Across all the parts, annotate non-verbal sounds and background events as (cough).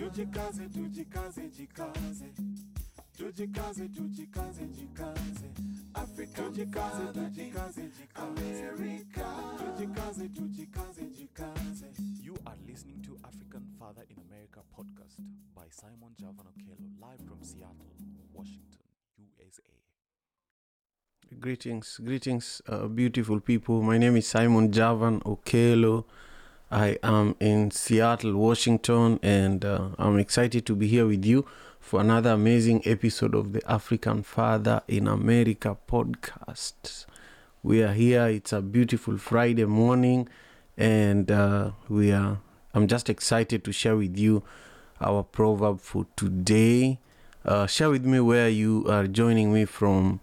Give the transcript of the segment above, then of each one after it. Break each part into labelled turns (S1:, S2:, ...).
S1: Tujikaze, tujikaze, jikaze. Tujikaze, tujikaze, jikaze. Africa, tujikaze, tujikaze, jikaze. America, tujikaze, tujikaze, jikaze.
S2: You are listening to African Father in America podcast by Simon Javan Okelo, live from Seattle, Washington, USA.
S3: Greetings, greetings, uh, beautiful people. My name is Simon Javan Okelo. I am in Seattle, Washington, and uh, I'm excited to be here with you for another amazing episode of the African Father in America podcast. We are here. It's a beautiful Friday morning, and uh, we are. I'm just excited to share with you our proverb for today. Uh, share with me where you are joining me from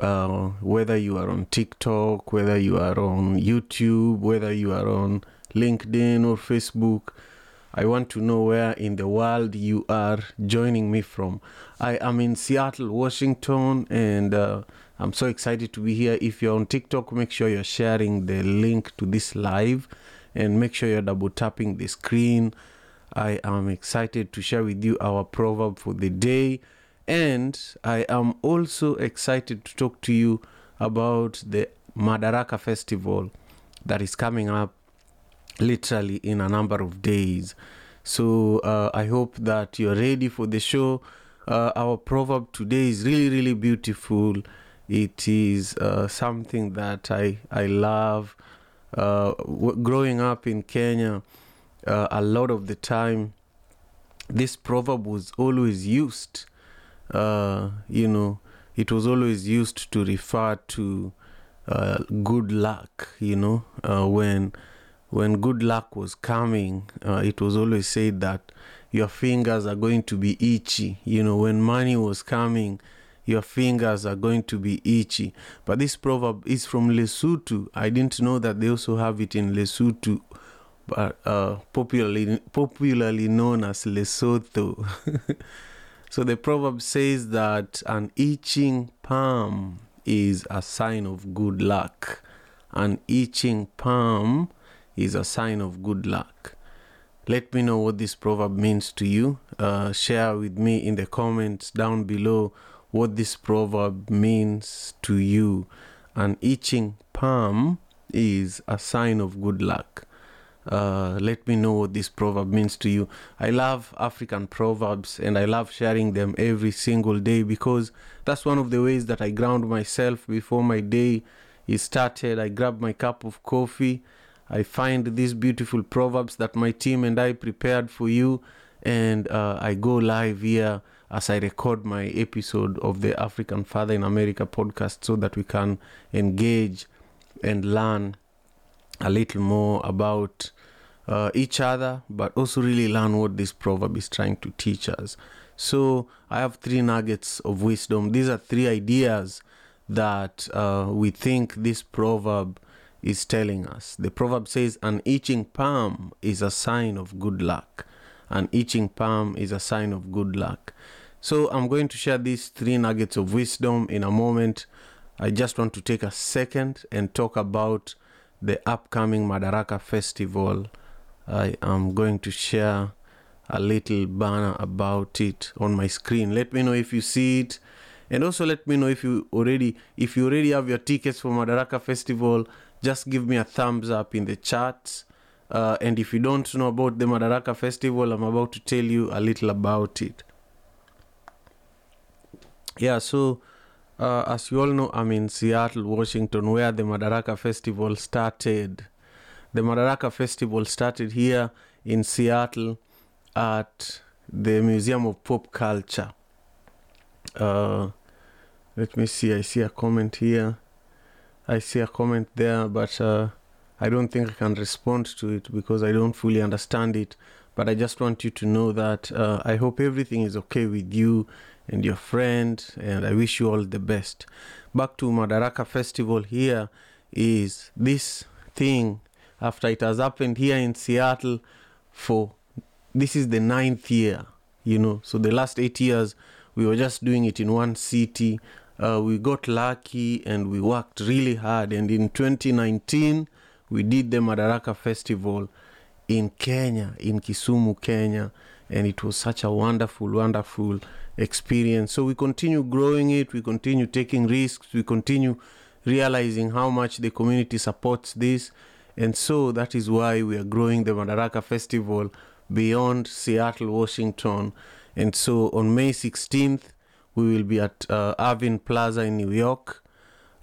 S3: uh, whether you are on TikTok, whether you are on YouTube, whether you are on LinkedIn or Facebook. I want to know where in the world you are joining me from. I am in Seattle, Washington, and uh, I'm so excited to be here. If you're on TikTok, make sure you're sharing the link to this live and make sure you're double tapping the screen. I am excited to share with you our proverb for the day. And I am also excited to talk to you about the Madaraka Festival that is coming up literally in a number of days. So uh, I hope that you're ready for the show. Uh, our proverb today is really, really beautiful. It is uh, something that I, I love. Uh, w- growing up in Kenya, uh, a lot of the time, this proverb was always used uh, you know, it was always used to refer to good luck. You know, when when good luck was coming, uh, it was always said that your fingers are going to be itchy. You know, when money was coming, your fingers are going to be itchy. But this proverb is from Lesotho. I didn't know that they also have it in Lesotho, but uh, popularly popularly known as Lesotho. (laughs) So the proverb says that an itching palm is a sign of good luck. An itching palm is a sign of good luck. Let me know what this proverb means to you. Uh, share with me in the comments down below what this proverb means to you. An itching palm is a sign of good luck. Uh, let me know what this proverb means to you. I love African proverbs and I love sharing them every single day because that's one of the ways that I ground myself before my day is started. I grab my cup of coffee, I find these beautiful proverbs that my team and I prepared for you, and uh, I go live here as I record my episode of the African Father in America podcast so that we can engage and learn a little more about uh, each other, but also really learn what this proverb is trying to teach us. So, I have three nuggets of wisdom. These are three ideas that uh, we think this proverb is telling us. The proverb says, An itching palm is a sign of good luck. An itching palm is a sign of good luck. So, I'm going to share these three nuggets of wisdom in a moment. I just want to take a second and talk about the upcoming Madaraka Festival. I am going to share a little banner about it on my screen. Let me know if you see it, and also let me know if you already if you already have your tickets for Madaraka Festival. Just give me a thumbs up in the chat. Uh, and if you don't know about the Madaraka Festival, I'm about to tell you a little about it. Yeah, so uh, as you all know, I'm in Seattle, Washington, where the Madaraka Festival started. The Madaraka Festival started here in Seattle at the Museum of Pop Culture. Uh, let me see, I see a comment here. I see a comment there, but uh, I don't think I can respond to it because I don't fully understand it. But I just want you to know that uh, I hope everything is okay with you and your friend, and I wish you all the best. Back to Madaraka Festival here is this thing after it has happened here in Seattle for this is the ninth year, you know. So the last eight years we were just doing it in one city. Uh, we got lucky and we worked really hard, and in 2019 we did the Madaraka Festival in Kenya, in Kisumu, Kenya. and it was such a wonderful, wonderful experience. So we continue growing it, we continue taking risks, we continue realizing how much the community supports this. And so that is why we are growing the Madaraka Festival beyond Seattle, Washington. And so on May 16th, we will be at uh, Irving Plaza in New York.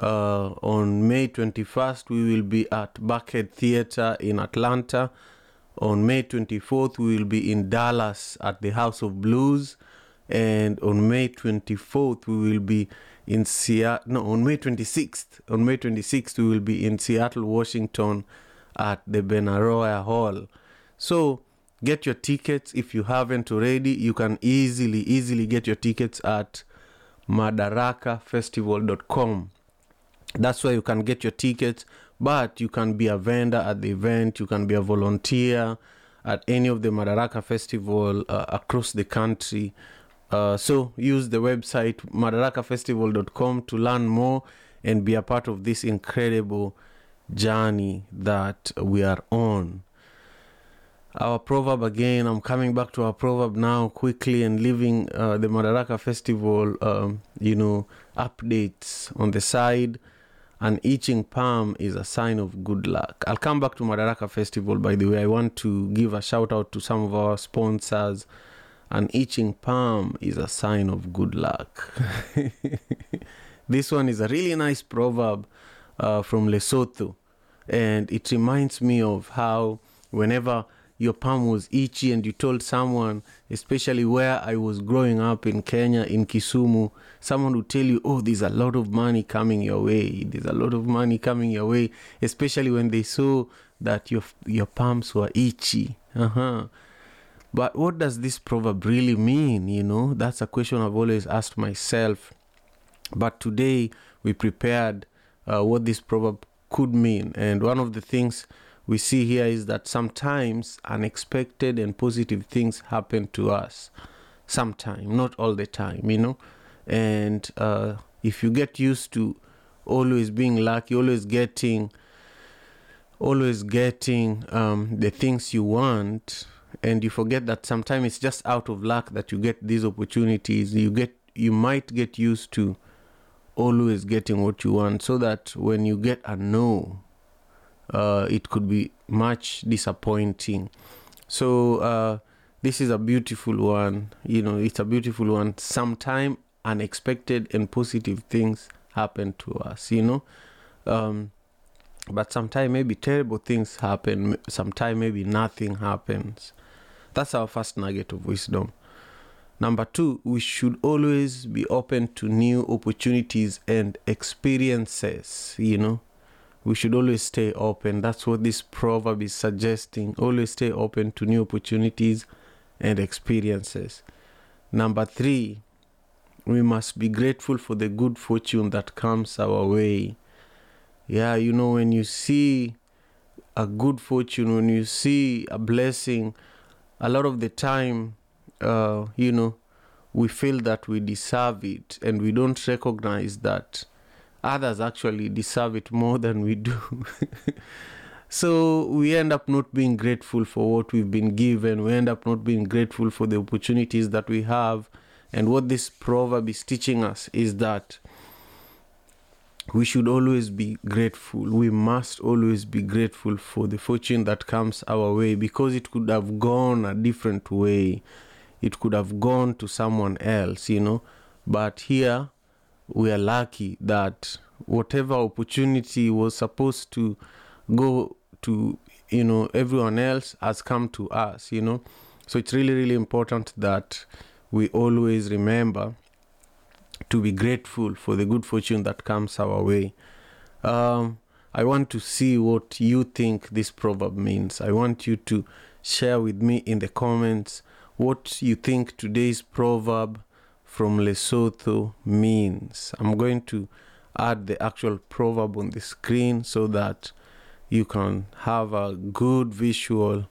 S3: Uh, on May 21st, we will be at Buckhead Theater in Atlanta. On May 24th, we will be in Dallas at the House of Blues. And on May 24th, we will be in Seattle. No, on May 26th. On May 26th, we will be in Seattle, Washington at the Benaroya Hall. So get your tickets if you haven't already. You can easily, easily get your tickets at madarakafestival.com. That's where you can get your tickets, but you can be a vendor at the event, you can be a volunteer at any of the Madaraka Festival uh, across the country. Uh, so use the website madarakafestival.com to learn more and be a part of this incredible journey that we are on. Our proverb again, I'm coming back to our proverb now quickly and leaving uh, the Madaraka Festival, um, you know, updates on the side. An itching palm is a sign of good luck. I'll come back to Madaraka Festival, by the way. I want to give a shout out to some of our sponsors. An itching palm is a sign of good luck. (laughs) this one is a really nice proverb uh, from Lesotho, and it reminds me of how whenever your palm was itchy and you told someone, especially where I was growing up in Kenya, in Kisumu, someone would tell you, Oh, there's a lot of money coming your way. There's a lot of money coming your way, especially when they saw that your, your palms were itchy. Uh-huh. But what does this proverb really mean? You know, that's a question I've always asked myself. But today we prepared uh, what this proverb could mean. And one of the things we see here is that sometimes unexpected and positive things happen to us. Sometimes, not all the time, you know. And uh, if you get used to always being lucky, always getting, always getting um, the things you want, and you forget that sometimes it's just out of luck that you get these opportunities. You get, you might get used to always getting what you want, so that when you get a no, uh, it could be much disappointing. So uh, this is a beautiful one. You know, it's a beautiful one. Sometime unexpected and positive things happen to us. You know, um, but sometimes maybe terrible things happen. Sometimes maybe nothing happens. That's our first nugget of wisdom. Number two, we should always be open to new opportunities and experiences. You know, we should always stay open. That's what this proverb is suggesting. Always stay open to new opportunities and experiences. Number three, we must be grateful for the good fortune that comes our way. Yeah, you know, when you see a good fortune, when you see a blessing, a lot of the time, uh, you know, we feel that we deserve it and we don't recognize that others actually deserve it more than we do. (laughs) so we end up not being grateful for what we've been given. We end up not being grateful for the opportunities that we have. And what this proverb is teaching us is that we should always be grateful. We must always be grateful for the fortune that comes our way because it could have gone a different way. It could have gone to someone else, you know. But here, we are lucky that whatever opportunity was supposed to go to you know everyone else has come to us you know. So it's really really important that we always remember to be grateful for the good fortune that comes our way. Um, i want to see what you think this proverb means. I want you to share with me in the comments what you think today's proverb from Lesotho means. I'm going to add the actual proverb on the screen so that you can have a good visual.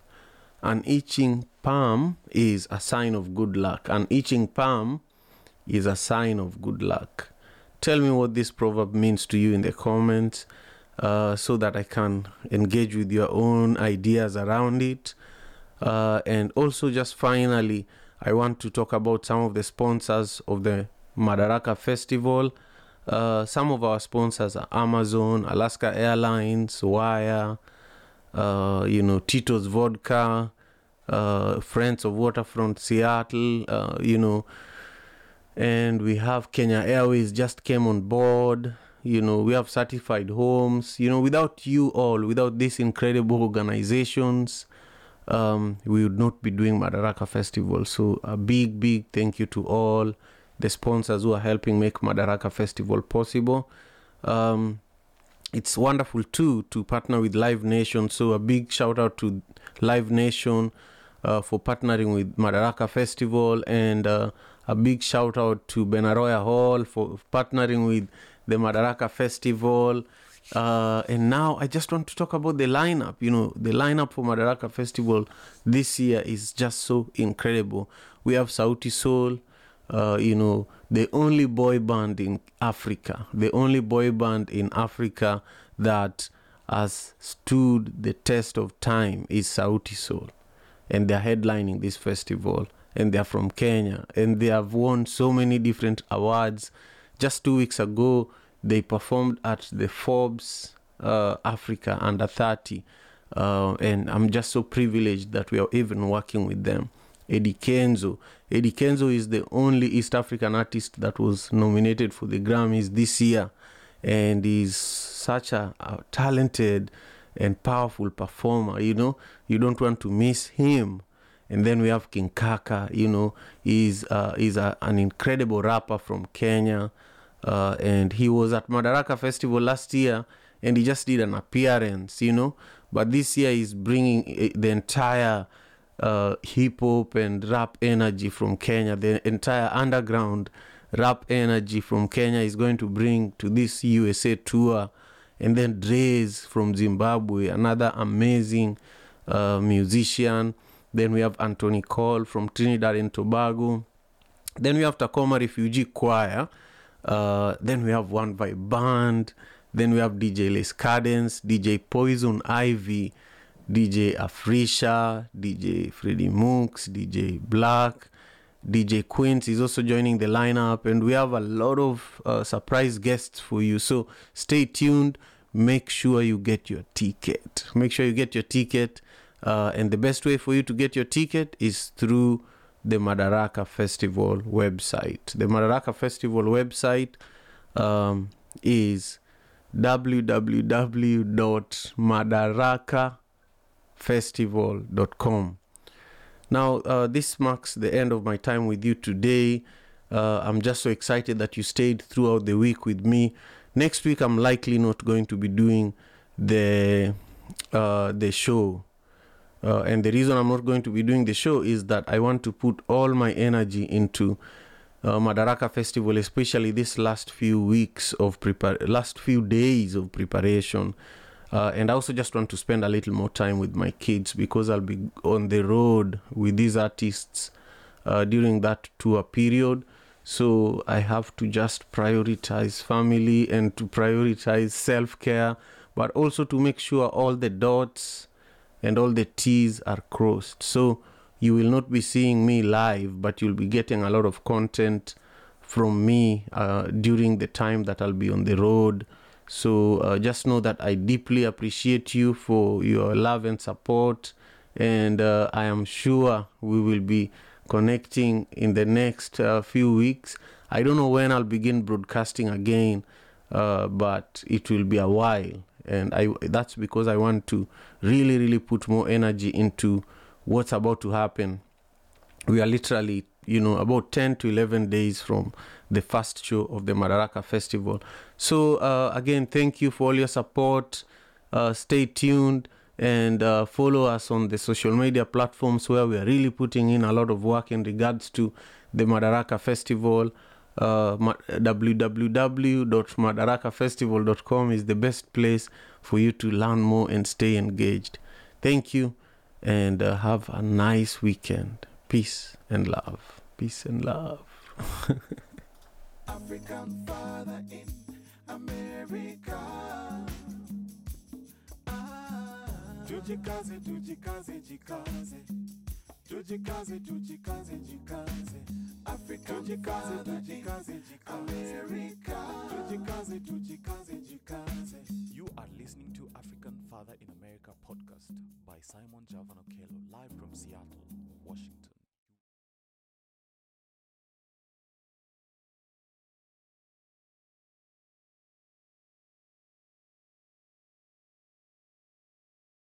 S3: An itching palm is a sign of good luck. An itching palm is a sign of good luck. Tell me what this proverb means to you in the comments uh, so that I can engage with your own ideas around it. Uh, and also, just finally, I want to talk about some of the sponsors of the Madaraka Festival. Uh, some of our sponsors are Amazon, Alaska Airlines, Wire, uh, you know, Tito's Vodka, uh, Friends of Waterfront Seattle, uh, you know, and we have Kenya Airways just came on board. You know, we have certified homes. You know, without you all, without these incredible organizations, um, we would not be doing Madaraka Festival. So a big, big thank you to all the sponsors who are helping make Madaraka Festival possible. Um, it's wonderful too to partner with Live Nation. So a big shout out to Live Nation uh, for partnering with Madaraka Festival, and uh, a big shout out to Benaroya Hall for partnering with the Madaraka Festival. Uh, and now I just want to talk about the lineup. You know, the lineup for Madaraka Festival this year is just so incredible. We have Sauti Sol, uh, you know, the only boy band in Africa, the only boy band in Africa that has stood the test of time is Sauti Sol. And they're headlining this festival. And they're from Kenya. And they have won so many different awards. Just two weeks ago, they performed at the Forbes uh, Africa Under 30. Uh, and I'm just so privileged that we are even working with them. Eddie Kenzo. Eddie Kenzo is the only East African artist that was nominated for the Grammys this year, and he's such a, a talented and powerful performer. You know, you don't want to miss him. And then we have King Kaka. You know, he's uh, he's a, an incredible rapper from Kenya, uh, and he was at Madaraka Festival last year, and he just did an appearance. You know, but this year he's bringing eh, the entire uh, hip hop and rap energy from Kenya, the entire underground rap energy from Kenya is going to bring to this USA tour. And then Dre's from Zimbabwe, another amazing uh, musician. Then we have Anthony Cole from Trinidad and Tobago. Then we have Tacoma Refugee Choir. Uh, then we have One Vibe Band. Then we have DJ Les Cadence, DJ Poison Ivy, DJ Afrisha, DJ Freddie Mooks, DJ Black, DJ Quince is also joining the lineup, and we have a lot of uh, surprise guests for you. So stay tuned. Make sure you get your ticket. Make sure you get your ticket. Uh, and the best way for you to get your ticket is through the Madaraka Festival website. The Madaraka Festival website um, is www.madaraka.festival.com. Now, uh, this marks the end of my time with you today. Uh, I'm just so excited that you stayed throughout the week with me. Next week, I'm likely not going to be doing the uh, the show. Uh, and the reason I'm not going to be doing the show is that I want to put all my energy into uh, Madaraka Festival, especially this last few weeks of prepare, last few days of preparation. Uh, and I also just want to spend a little more time with my kids because I'll be on the road with these artists uh, during that tour period. So I have to just prioritize family and to prioritize self care, but also to make sure all the dots and all the T's are crossed. So you will not be seeing me live, but you'll be getting a lot of content from me uh, during the time that I'll be on the road. So uh, just know that I deeply appreciate you for your love and support, and uh, I am sure we will be connecting in the next uh, few weeks. I don't know when I'll begin broadcasting again, uh, but it will be a while, and I that's because I want to really, really put more energy into what's about to happen. We are literally, you know, about 10 to 11 days from the first show of the Madaraka Festival. So, uh, again, thank you for all your support. Uh, stay tuned and uh, follow us on the social media platforms where we are really putting in a lot of work in regards to the Madaraka Festival. Uh, ma- www.madarakafestival.com is the best place for you to learn more and stay engaged. Thank you and uh, have a nice weekend. Peace and love. Peace and love. (laughs)
S1: African father in America. Ah, tujikaze, tujikaze, jikaze. Tujikaze, tujikaze, jikaze. Africa, tujikaze, tujikaze, jikaze. America, tujikaze, tujikaze, jikaze.
S2: You are listening to African Father in America podcast by Simon Javan Okelo, live from Seattle, Washington.